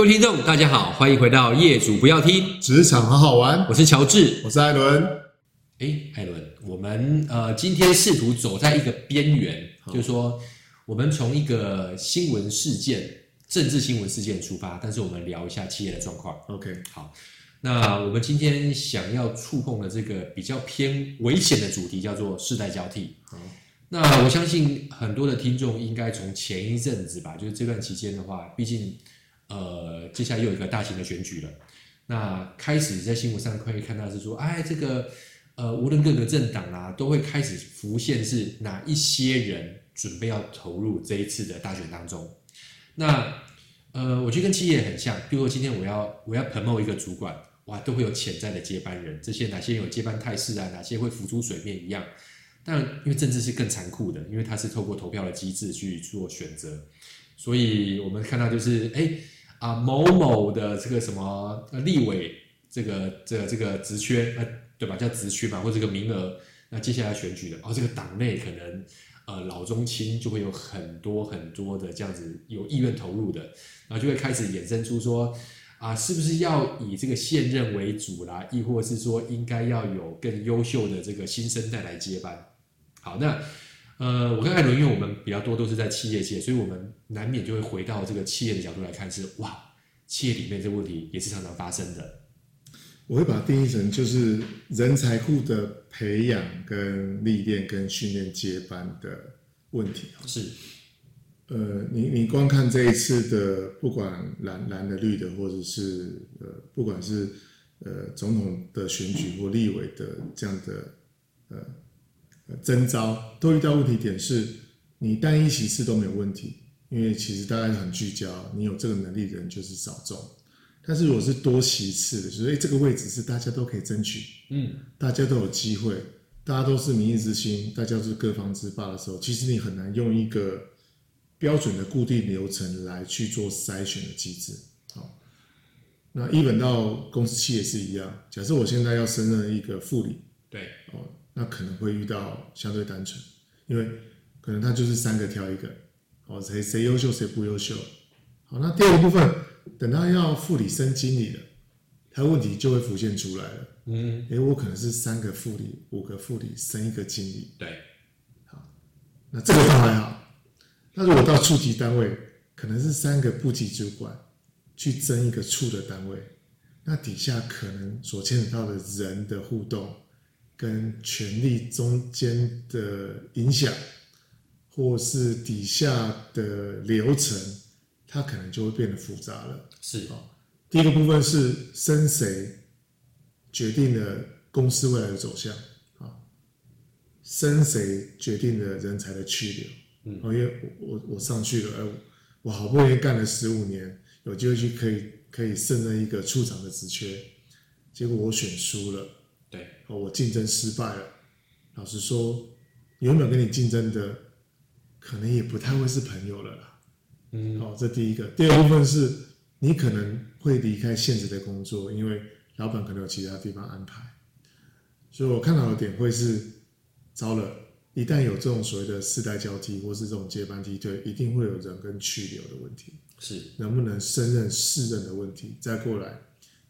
各位听众，大家好，欢迎回到《业主不要听职场好好玩》，我是乔治，我是艾伦。哎，艾伦，我们呃今天试图走在一个边缘，就是说我们从一个新闻事件、政治新闻事件出发，但是我们聊一下企业的状况。OK，好，那我们今天想要触碰的这个比较偏危险的主题叫做世代交替。好，那我相信很多的听众应该从前一阵子吧，就是这段期间的话，毕竟。呃，接下来又有一个大型的选举了。那开始在新闻上可以看到是说，哎，这个呃，无论各个政党啊，都会开始浮现是哪一些人准备要投入这一次的大选当中。那呃，我觉得跟企业很像，比如说今天我要我要 promote 一个主管，哇，都会有潜在的接班人，这些哪些有接班态势啊，哪些会浮出水面一样。但因为政治是更残酷的，因为它是透过投票的机制去做选择，所以我们看到就是哎。啊，某某的这个什么立委，这个这这个职缺，呃，对吧？叫职缺嘛，或者这个名额，那接下来选举的，哦，这个党内可能呃老中青就会有很多很多的这样子有意愿投入的，然后就会开始衍生出说，啊，是不是要以这个现任为主啦？亦或是说应该要有更优秀的这个新生代来接班？好，那。呃，我跟艾伦，因为我们比较多都是在企业界，所以我们难免就会回到这个企业的角度来看是，是哇，企业里面这个问题也是常常发生的。我会把它定义成就是人才库的培养、跟历练、跟训练接班的问题。是，呃，你你光看这一次的，不管蓝蓝的、绿的，或者是呃，不管是呃总统的选举或立委的这样的呃。征招都遇到问题点是，你单一席次都没有问题，因为其实大家很聚焦，你有这个能力的人就是少众。但是如果是多席次的，所以这个位置是大家都可以争取，嗯，大家都有机会，大家都是民意之星，大家都是各方之霸的时候，其实你很难用一个标准的固定流程来去做筛选的机制。好，那一本到公司企业是一样，假设我现在要升任一个副理，对，哦。那可能会遇到相对单纯，因为可能他就是三个挑一个，哦，谁谁优秀谁不优秀。好，那第二个部分，等他要副理升经理了，他问题就会浮现出来了。嗯，诶，我可能是三个副理，五个副理升一个经理。对，好，那这个倒还好。那如果到处级单位，可能是三个部级主管去争一个处的单位，那底下可能所牵扯到的人的互动。跟权力中间的影响，或是底下的流程，它可能就会变得复杂了。是啊，第一个部分是升谁决定了公司未来的走向啊，升谁决定了人才的去留。嗯，因为我我我上去了，哎，我好不容易干了十五年，有机会去可以可以胜任一个处长的职缺，结果我选输了。我竞争失败了。老实说，有没有跟你竞争的，可能也不太会是朋友了啦。嗯，好，这第一个。第二部分是，你可能会离开现职的工作，因为老板可能有其他地方安排。所以我看到的点会是，糟了，一旦有这种所谓的世代交替，或是这种接班梯队，一定会有人跟去留的问题，是能不能胜任适任的问题。再过来，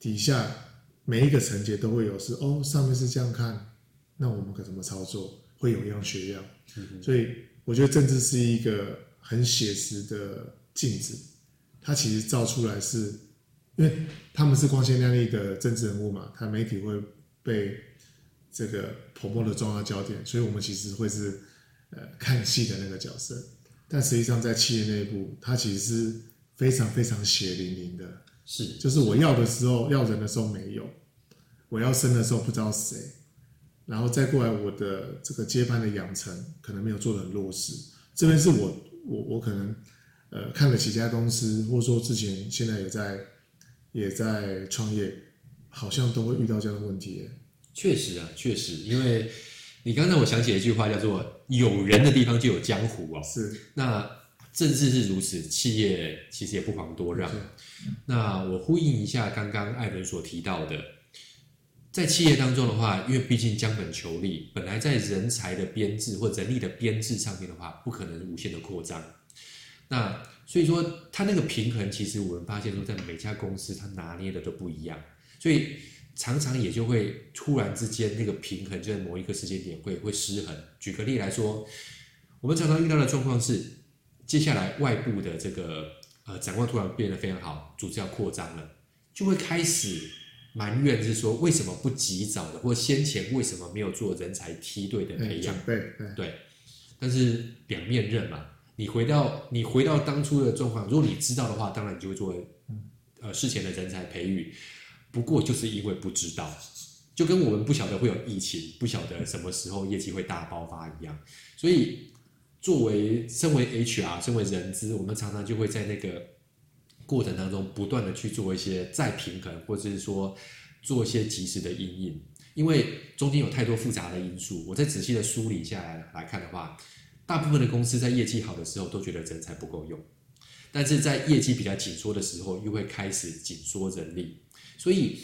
底下。每一个层级都会有是哦，上面是这样看，那我们可怎么操作？会有样学样，所以我觉得政治是一个很写实的镜子，它其实照出来是，因为他们是光鲜亮丽的政治人物嘛，他媒体会被这个婆婆的重要焦点，所以我们其实会是呃看戏的那个角色，但实际上在企业内部，它其实是非常非常血淋淋的。是，就是我要的时候要人的时候没有，我要生的时候不知道谁，然后再过来我的这个接班的养成可能没有做的很落实。这边是我我我可能呃看了几家公司，或者说之前现在也在也在创业，好像都会遇到这样的问题。确实啊，确实，因为你刚才我想起一句话叫做“有人的地方就有江湖”哦。是，那。政治是如此，企业其实也不遑多让。那我呼应一下刚刚艾伦所提到的，在企业当中的话，因为毕竟将本求利，本来在人才的编制或人力的编制上面的话，不可能无限的扩张。那所以说，它那个平衡，其实我们发现说，在每家公司它拿捏的都不一样，所以常常也就会突然之间那个平衡就在某一个时间点会会失衡。举个例来说，我们常常遇到的状况是，接下来外部的这个呃展望突然变得非常好，组织要扩张了，就会开始埋怨，是说为什么不及早的，或先前为什么没有做人才梯队的培养？对，对，但是两面刃嘛。你回到你回到当初的状况，如果你知道的话，当然你就会做呃事前的人才培育。不过就是因为不知道，就跟我们不晓得会有疫情，不晓得什么时候业绩会大爆发一样。所以作为身为 HR，身为人资，我们常常就会在那个过程当中不断的去做一些再平衡，或者是说做一些及时的应应，因为中间有太多复杂的因素。我再仔细的梳理下来来看的话。大部分的公司在业绩好的时候都觉得人才不够用，但是在业绩比较紧缩的时候，又会开始紧缩人力。所以，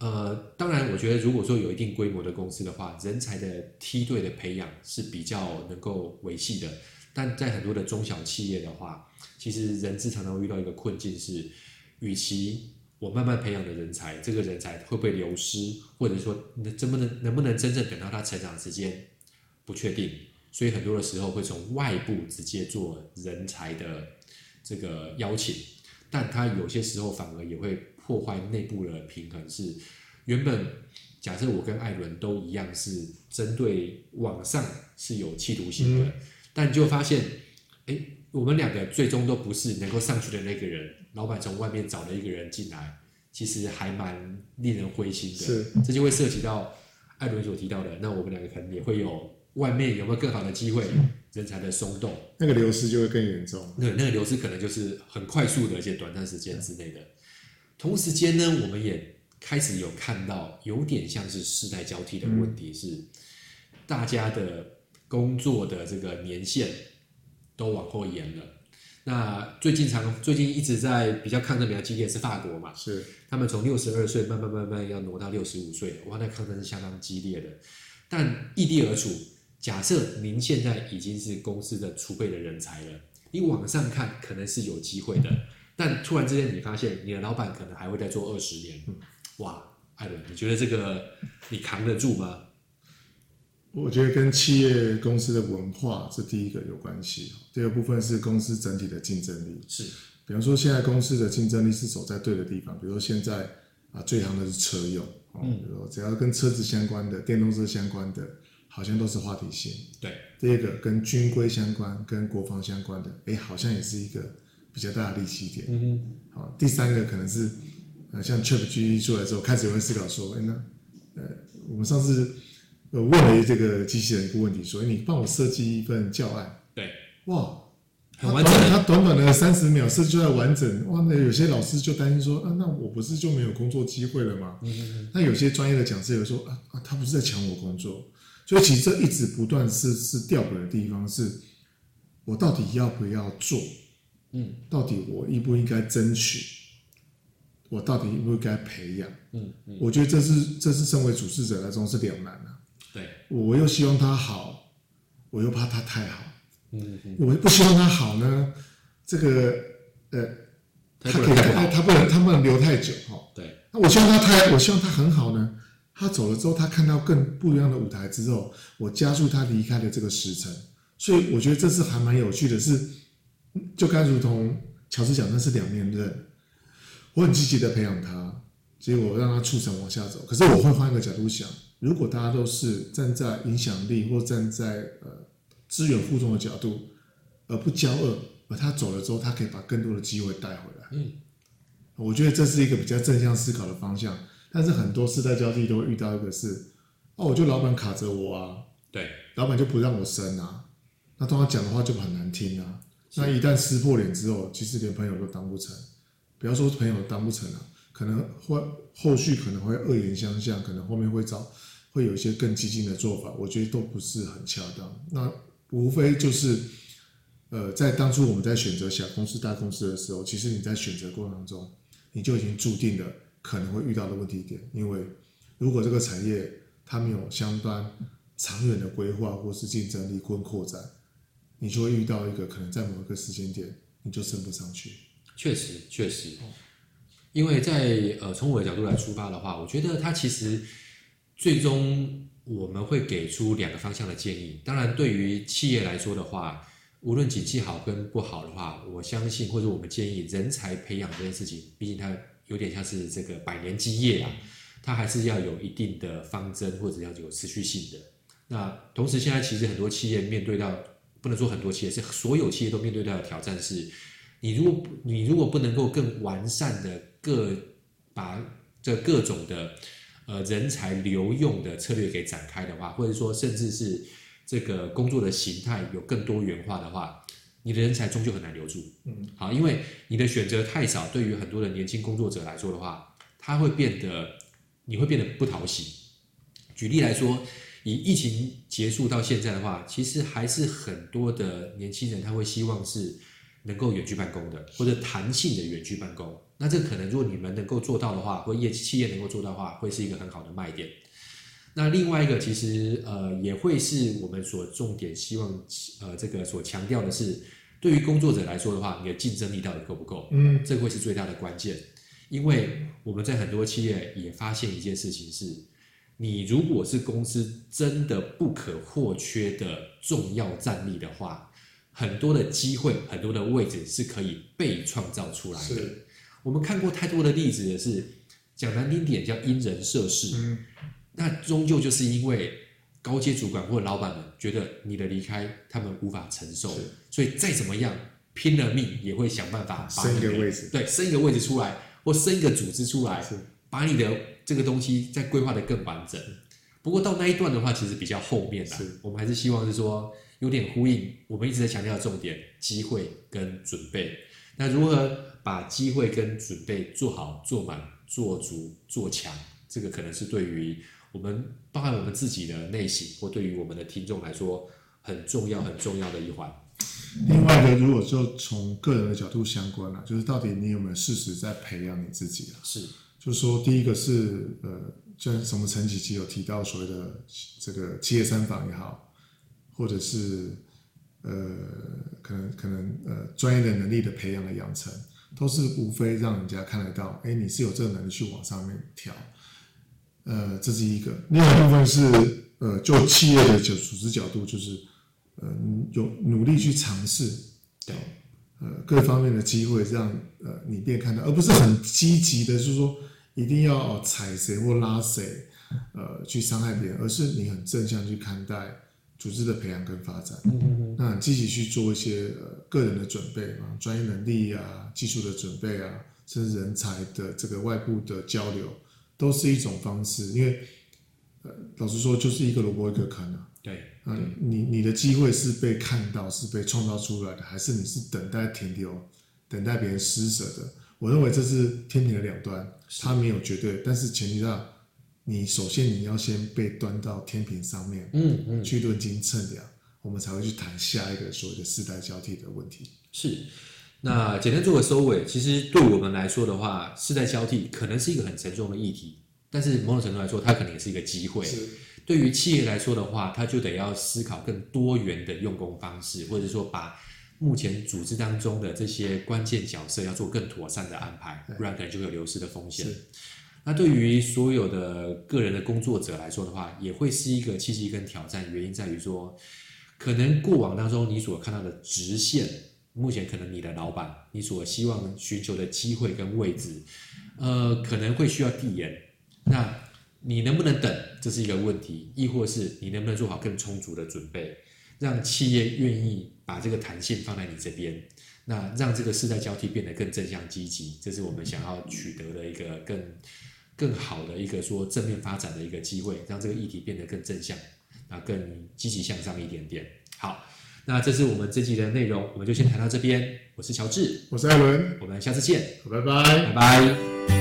呃，当然，我觉得如果说有一定规模的公司的话，人才的梯队的培养是比较能够维系的。但在很多的中小企业的话，其实人资常常会遇到一个困境是，与其我慢慢培养的人才，这个人才会不会流失，或者说能能不能能不能真正等到他成长时间，不确定。所以很多的时候会从外部直接做人才的这个邀请，但他有些时候反而也会破坏内部的平衡。是原本假设我跟艾伦都一样是针对网上是有企图心的，嗯、但就发现，哎，我们两个最终都不是能够上去的那个人。老板从外面找了一个人进来，其实还蛮令人灰心的。是，这就会涉及到艾伦所提到的，那我们两个可能也会有。外面有没有更好的机会？人才的松动，那个流失就会更严重。对，那个流失可能就是很快速的，而且短暂时间之内的。同时间呢，我们也开始有看到有点像是世代交替的问题，是大家的工作的这个年限都往后延了。那最近常最近一直在比较抗争比较激烈是法国嘛？是，他们从六十二岁慢慢慢慢要挪到六十五岁，哇，那抗争是相当激烈的。但异地而处。假设您现在已经是公司的储备的人才了，你往上看可能是有机会的，但突然之间你发现你的老板可能还会再做二十年，哇，艾伦，你觉得这个你扛得住吗？我觉得跟企业公司的文化是第一个有关系，第二部分是公司整体的竞争力。是，比方说现在公司的竞争力是走在对的地方，比如说现在啊最行的是车用，嗯，比如说只要跟车子相关的、电动车相关的。好像都是话题性。对，第二个跟军规相关、跟国防相关的，哎，好像也是一个比较大的力气一点。嗯哼。好，第三个可能是，呃，像 ChatGPT 出来之后，开始有人思考说，哎，那，呃，我们上次呃问了这个机器人一个问题，说，你帮我设计一份教案。对。哇，很完整。他短短的三十秒设计出来完整，哇，那有些老师就担心说，啊，那我不是就没有工作机会了吗？嗯哼。那有些专业的讲师有说，啊啊，他不是在抢我工作。所以其实这一直不断是是吊诡的地方，是我到底要不要做？嗯，到底我应不应该争取？我到底应不应该培养？嗯嗯，我觉得这是这是身为主事者来说是两难啊。对，我又希望他好，我又怕他太好。嗯嗯，我又不希望他好呢，这个呃，他可以他他不能他不能留太久哈。对，那我希望他太我希望他很好呢。他走了之后，他看到更不一样的舞台之后，我加速他离开的这个时辰，所以我觉得这是还蛮有趣的是，是就该如同乔治讲，那是两面刃。我很积极的培养他，结果让他促成往下走。可是我会换一个角度想，如果大家都是站在影响力或站在呃资源互动的角度，而不骄恶，而他走了之后，他可以把更多的机会带回来。嗯，我觉得这是一个比较正向思考的方向。但是很多世代交替都会遇到一个是，哦，我就老板卡着我啊，对，老板就不让我升啊，那通常讲的话就很难听啊，那一旦撕破脸之后，其实连朋友都当不成，不要说朋友当不成了，可能会后续可能会恶言相向，可能后面会找会有一些更激进的做法，我觉得都不是很恰当。那无非就是，呃，在当初我们在选择小公司大公司的时候，其实你在选择过程当中，你就已经注定了。可能会遇到的问题点，因为如果这个产业它没有相当长远的规划或是竞争力跟扩展，你就会遇到一个可能在某一个时间点，你就升不上去。确实，确实，因为在呃从我的角度来出发的话，我觉得它其实最终我们会给出两个方向的建议。当然，对于企业来说的话，无论景气好跟不好的话，我相信或者我们建议人才培养这件事情，毕竟它有点像是这个百年基业啊，它还是要有一定的方针或者要有持续性的。那同时，现在其实很多企业面对到，不能说很多企业，是所有企业都面对到的挑战是，你如果你如果不能够更完善的各把这各种的呃人才留用的策略给展开的话，或者说甚至是。这个工作的形态有更多元化的话，你的人才终究很难留住。嗯，好，因为你的选择太少，对于很多的年轻工作者来说的话，他会变得，你会变得不讨喜。举例来说，以疫情结束到现在的话，其实还是很多的年轻人他会希望是能够远距办公的，或者弹性的远距办公。那这可能如果你们能够做到的话，或业企业能够做到的话，会是一个很好的卖点。那另外一个其实呃也会是我们所重点希望呃这个所强调的是，对于工作者来说的话，你的竞争力到底够不够？嗯，这个会是最大的关键。因为我们在很多企业也发现一件事情是，你如果是公司真的不可或缺的重要战力的话，很多的机会、很多的位置是可以被创造出来的。我们看过太多的例子的是，讲难听点叫因人设事。嗯。那终究就是因为高阶主管或者老板们觉得你的离开他们无法承受，所以再怎么样拼了命也会想办法把你的升一个位置，对，升一个位置出来，或升一个组织出来，把你的这个东西再规划得更完整。不过到那一段的话，其实比较后面的，是我们还是希望是说有点呼应我们一直在强调的重点：机会跟准备。那如何把机会跟准备做好、做满、做足、做强？这个可能是对于。我们包含我们自己的内心，或对于我们的听众来说很重要、很重要的一环。另外的，如果就从个人的角度相关了，就是到底你有没有适时在培养你自己了？是，就是说第一个是呃，像什么陈几期有提到所谓的这个企业三访也好，或者是呃，可能可能呃，专业的能力的培养的养成，都是无非让人家看得到，哎，你是有这个能力去往上面调。呃，这是一个。另外一部分是，呃，就企业的角组织角度，就是，呃，有努力去尝试，对，呃，各方面的机会让呃你变看到，而不是很积极的，就是说一定要踩谁或拉谁，呃，去伤害别人，而是你很正向去看待组织的培养跟发展。嗯嗯嗯。那积极去做一些呃个人的准备啊，专业能力啊，技术的准备啊，甚至人才的这个外部的交流。都是一种方式，因为，呃，老实说，就是一个萝卜一个坑啊。对，嗯、呃，你你的机会是被看到，是被创造出来的，还是你是等待停留，等待别人施舍的？我认为这是天平的两端，它没有绝对，但是前提上，你首先你要先被端到天平上面，嗯嗯，去论斤称量，我们才会去谈下一个所谓的世代交替的问题。是。那简单做个收尾，其实对我们来说的话，世代交替可能是一个很沉重的议题，但是某种程度来说，它可能也是一个机会。是对于企业来说的话，它就得要思考更多元的用工方式，或者说把目前组织当中的这些关键角色要做更妥善的安排，不然可能就会有流失的风险。那对于所有的个人的工作者来说的话，也会是一个契机跟挑战，原因在于说，可能过往当中你所看到的直线。目前可能你的老板，你所希望寻求的机会跟位置，呃，可能会需要递延。那你能不能等？这是一个问题。亦或是你能不能做好更充足的准备，让企业愿意把这个弹性放在你这边？那让这个世代交替变得更正向积极，这是我们想要取得的一个更更好的一个说正面发展的一个机会，让这个议题变得更正向，那，更积极向上一点点。好。那这是我们这集的内容，我们就先谈到这边。我是乔治，我是艾伦，我们下次见，拜拜，拜拜。